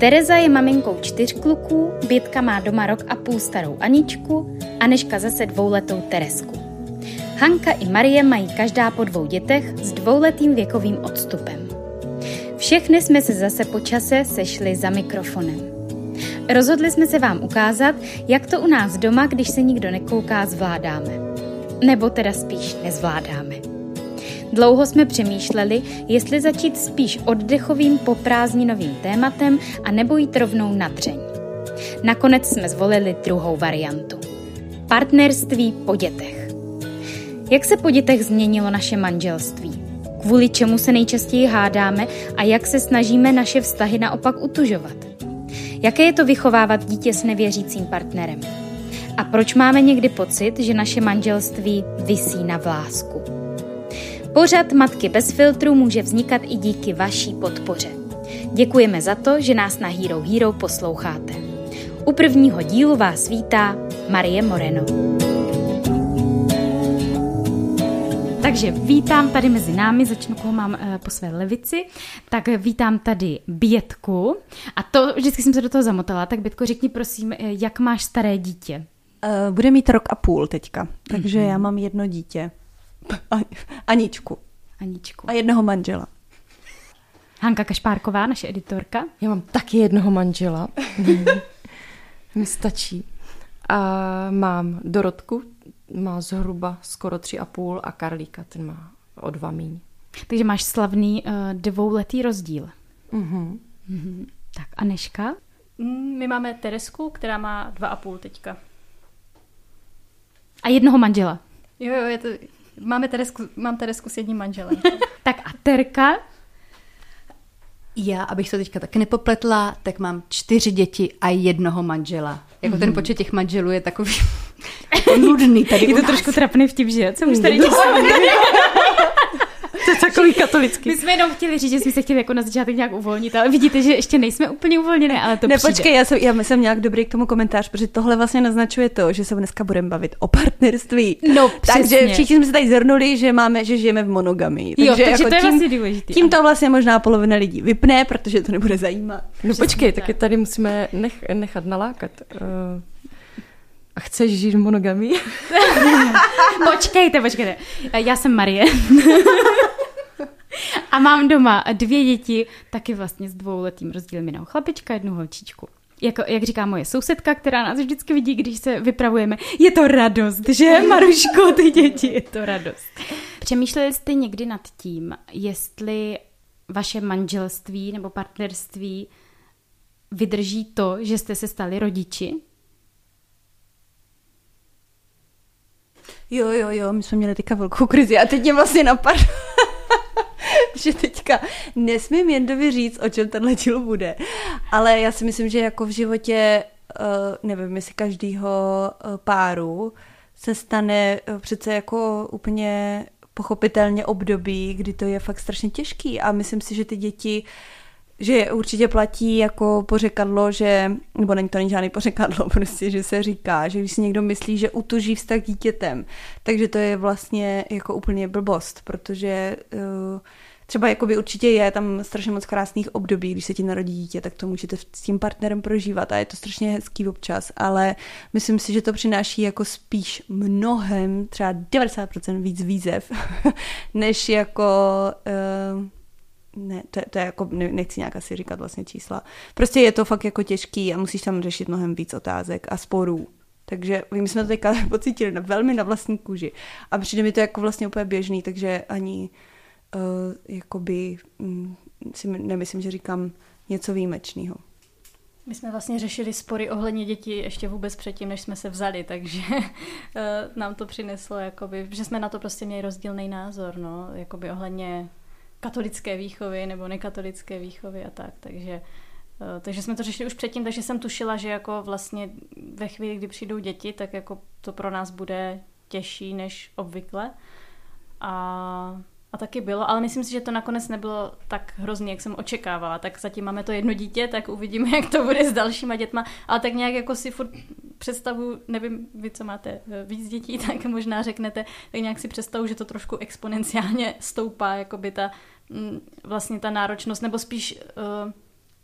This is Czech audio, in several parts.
Tereza je maminkou čtyř kluků, Bětka má doma rok a půl starou Aničku, Aneška zase dvouletou Teresku. Hanka i Marie mají každá po dvou dětech s dvouletým věkovým odstupem. Všechny jsme se zase po čase sešli za mikrofonem. Rozhodli jsme se vám ukázat, jak to u nás doma, když se nikdo nekouká, zvládáme. Nebo teda spíš nezvládáme. Dlouho jsme přemýšleli, jestli začít spíš oddechovým poprázdninovým tématem a nebo jít rovnou na dřeň. Nakonec jsme zvolili druhou variantu. Partnerství po dětech. Jak se po dětech změnilo naše manželství? Kvůli čemu se nejčastěji hádáme a jak se snažíme naše vztahy naopak utužovat? Jaké je to vychovávat dítě s nevěřícím partnerem? A proč máme někdy pocit, že naše manželství visí na vlásku? Pořad Matky bez filtru může vznikat i díky vaší podpoře. Děkujeme za to, že nás na Hero Hero posloucháte. U prvního dílu vás vítá Marie Moreno. Takže vítám tady mezi námi, začnu, koho mám uh, po své levici, tak vítám tady Bětku a to, vždycky jsem se do toho zamotala, tak Bětko, řekni prosím, jak máš staré dítě? Uh, bude mít rok a půl teďka, takže mm-hmm. já mám jedno dítě. Aničku. Aničku. A jednoho manžela. Hanka Kašpárková, naše editorka. Já mám taky jednoho manžela. Mi stačí. A mám Dorotku, má zhruba skoro tři a půl a Karlíka, ten má o dva míň. Takže máš slavný uh, dvouletý rozdíl. Uh-huh. Uh-huh. Tak a Neška? Mm, my máme Teresku, která má dva a půl teďka. A jednoho manžela? Jo, jo, je to, Máme Teresku, mám Teresku s jedním manželem. tak a Terka? Já, abych to teďka tak nepopletla, tak mám čtyři děti a jednoho manžela. Jako mm-hmm. ten počet těch manželů je takový nudný tady Je to trošku trapný vtip, že? Co už tady je takový katolický. My jsme jenom chtěli říct, že jsme se chtěli jako na začátek nějak uvolnit, ale vidíte, že ještě nejsme úplně uvolněné, ale to Ne, přijde. počkej, já jsem, já jsem nějak dobrý k tomu komentář, protože tohle vlastně naznačuje to, že se dneska budeme bavit o partnerství. No, Takže všichni jsme se tady zhrnuli, že máme, že žijeme v monogamii. Takže, jo, takže jako to je tím, vlastně důležité. Tím to vlastně možná polovina lidí vypne, protože to nebude zajímat. No počkej, taky tady musíme nech, nechat nalákat. Uh, a chceš žít v monogamii? počkejte, počkejte. Já jsem Marie. A mám doma dvě děti, taky vlastně s dvouletým rozdílem jiného chlapička, jednu holčičku. Jako, jak říká moje sousedka, která nás vždycky vidí, když se vypravujeme. Je to radost, že, Maruško, ty děti, je to radost. Přemýšleli jste někdy nad tím, jestli vaše manželství nebo partnerství vydrží to, že jste se stali rodiči? Jo, jo, jo, my jsme měli teďka velkou krizi a teď mě vlastně napadlo, že teďka nesmím Jendovi říct, o čem tenhle díl bude. Ale já si myslím, že jako v životě, uh, nevím, jestli každýho uh, páru se stane uh, přece jako úplně pochopitelně období, kdy to je fakt strašně těžký a myslím si, že ty děti že určitě platí jako pořekadlo, že, nebo není to není žádný pořekadlo, prostě, že se říká, že když si někdo myslí, že utuží vztah dítětem, takže to je vlastně jako úplně blbost, protože uh, třeba jakoby určitě je tam strašně moc krásných období, když se ti narodí dítě, tak to můžete s tím partnerem prožívat a je to strašně hezký občas, ale myslím si, že to přináší jako spíš mnohem, třeba 90% víc výzev, než jako uh, ne, to, to je jako, nechci nějak asi říkat vlastně čísla. Prostě je to fakt jako těžký a musíš tam řešit mnohem víc otázek a sporů. Takže my jsme to teďka pocítili na, velmi na vlastní kůži. A přijde mi to jako vlastně úplně běžný, takže ani uh, jakoby um, si nemyslím, že říkám něco výjimečného. My jsme vlastně řešili spory ohledně dětí ještě vůbec předtím, než jsme se vzali, takže uh, nám to přineslo, jakoby, že jsme na to prostě měli rozdílný názor, no, jakoby ohledně katolické výchovy nebo nekatolické výchovy a tak, takže eh, takže jsme to řešili už předtím, takže jsem tušila, že jako vlastně ve chvíli, kdy přijdou děti, tak jako to pro nás bude těžší než obvykle. A, a taky bylo, ale myslím si, že to nakonec nebylo tak hrozný, jak jsem očekávala. Tak zatím máme to jedno dítě, tak uvidíme, jak to bude s dalšíma dětma. Ale tak nějak jako si furt představu, nevím, vy co máte eh, víc dětí, tak možná řeknete, tak nějak si představu, že to trošku exponenciálně stoupá, jako by ta mm, vlastně ta náročnost, nebo spíš uh,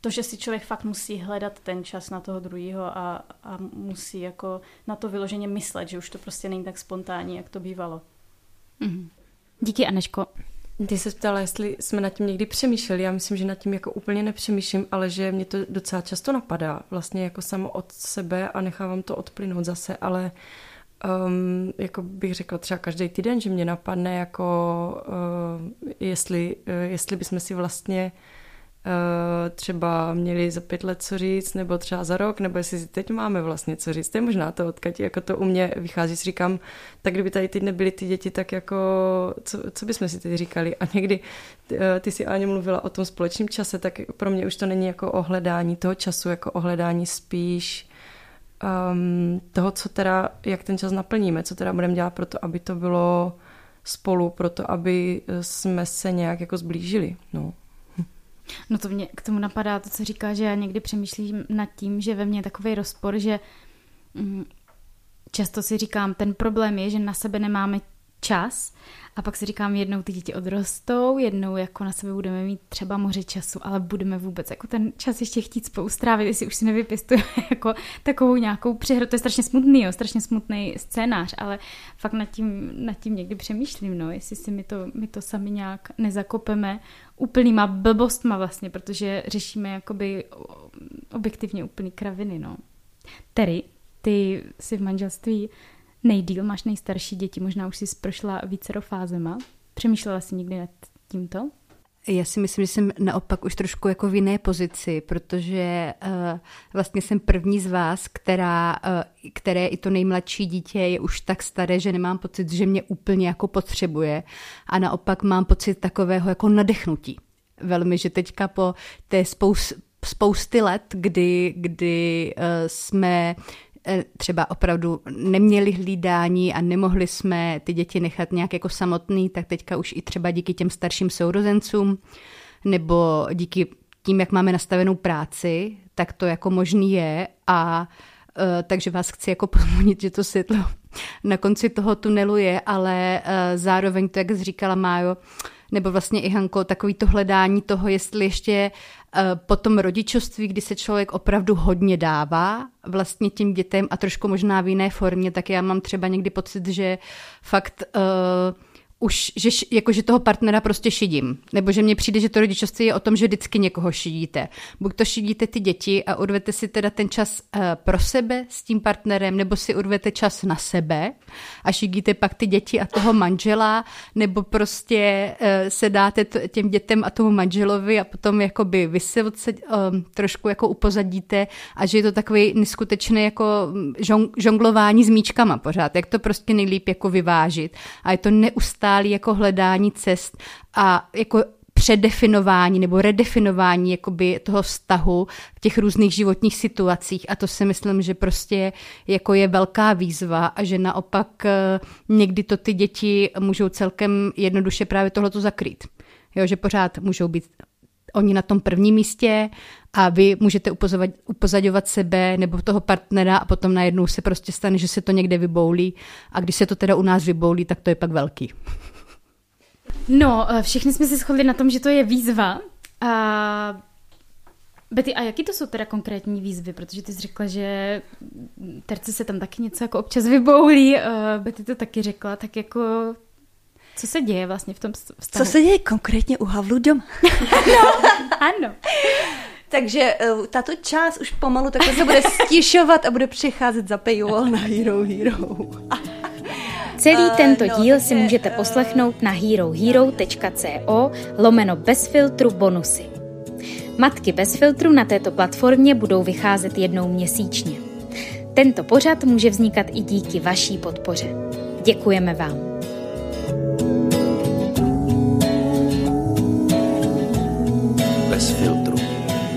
to, že si člověk fakt musí hledat ten čas na toho druhého a, a musí jako na to vyloženě myslet, že už to prostě není tak spontánní, jak to bývalo. Mm-hmm. Díky, Aneško. Ty se ptala, jestli jsme nad tím někdy přemýšleli. Já myslím, že nad tím jako úplně nepřemýšlím, ale že mě to docela často napadá. Vlastně jako samo od sebe a nechávám to odplynout zase, ale um, jako bych řekla třeba každý týden, že mě napadne jako uh, jestli, uh, jestli bychom si vlastně uh, třeba měli za pět let co říct, nebo třeba za rok, nebo jestli teď máme vlastně co říct. To je možná to odkaď, jako to u mě vychází, si říkám, tak kdyby tady teď nebyly ty děti, tak jako, co, co bychom si teď říkali? A někdy eh, ty si Áně mluvila o tom společném čase, tak pro mě už to není jako ohledání toho času, jako ohledání spíš um, toho, co teda, jak ten čas naplníme, co teda budeme dělat pro to, aby to bylo spolu, pro to, aby jsme se nějak jako zblížili. No. No to mě k tomu napadá to, co říká, že já někdy přemýšlím nad tím, že ve mně je takový rozpor, že mm, často si říkám, ten problém je, že na sebe nemáme čas a pak si říkám, jednou ty děti odrostou, jednou jako na sebe budeme mít třeba moře času, ale budeme vůbec jako ten čas ještě chtít spolu strávit, jestli už si nevypěstujeme jako takovou nějakou přehru. To je strašně smutný, jo, strašně smutný scénář, ale fakt nad tím, nad tím někdy přemýšlím, no, jestli si my to, my to sami nějak nezakopeme úplnýma blbostma vlastně, protože řešíme jakoby objektivně úplný kraviny, no. Terry, ty si v manželství nejdíl, máš nejstarší děti, možná už jsi prošla vícero fázema. Přemýšlela jsi někdy nad tímto? Já si myslím, že jsem naopak už trošku jako v jiné pozici, protože uh, vlastně jsem první z vás, která, uh, které i to nejmladší dítě je už tak staré, že nemám pocit, že mě úplně jako potřebuje a naopak mám pocit takového jako nadechnutí. Velmi, že teďka po té spous, spousty let, kdy, kdy uh, jsme třeba opravdu neměli hlídání a nemohli jsme ty děti nechat nějak jako samotný, tak teďka už i třeba díky těm starším sourozencům nebo díky tím, jak máme nastavenou práci, tak to jako možný je a uh, takže vás chci jako pozvonit, že to světlo na konci toho tunelu je, ale uh, zároveň to, jak říkala Májo, nebo vlastně i Hanko, takový to hledání toho, jestli ještě Eh, po tom rodičovství, kdy se člověk opravdu hodně dává vlastně tím dětem a trošku možná v jiné formě, tak já mám třeba někdy pocit, že fakt uh, už, že, jako, že toho partnera prostě šidím. Nebo že mně přijde, že to rodičovství je o tom, že vždycky někoho šidíte. Buď to šidíte ty děti a urvete si teda ten čas uh, pro sebe s tím partnerem, nebo si urvete čas na sebe a šidíte pak ty děti a toho manžela, nebo prostě uh, se dáte t- těm dětem a tomu manželovi a potom jakoby vy se uh, trošku jako upozadíte a že je to takový neskutečný jako žong- žonglování s míčkama pořád, jak to prostě nejlíp jako vyvážit. A je to neustále neustálý jako hledání cest a jako předefinování nebo redefinování jakoby toho vztahu v těch různých životních situacích a to si myslím, že prostě jako je velká výzva a že naopak eh, někdy to ty děti můžou celkem jednoduše právě tohleto zakrýt. Jo, že pořád můžou být oni na tom prvním místě a vy můžete upozadovat sebe nebo toho partnera a potom najednou se prostě stane, že se to někde vyboulí a když se to teda u nás vyboulí, tak to je pak velký. No, eh, všichni jsme se shodli na tom, že to je výzva. A Betty, a jaký to jsou teda konkrétní výzvy? Protože ty jsi řekla, že terce se tam taky něco jako občas vyboulí. Uh, Betty to taky řekla, tak jako co se děje vlastně v tom vztahu? Co se děje konkrétně u Havlu doma? no, ano. Takže uh, tato část už pomalu takhle se bude stišovat a bude přicházet za paywall na Hero Hero. Celý tento no, díl si můžete poslechnout na herohero.co lomeno bez filtru bonusy. Matky bez filtru na této platformě budou vycházet jednou měsíčně. Tento pořad může vznikat i díky vaší podpoře. Děkujeme vám. Bez filtru.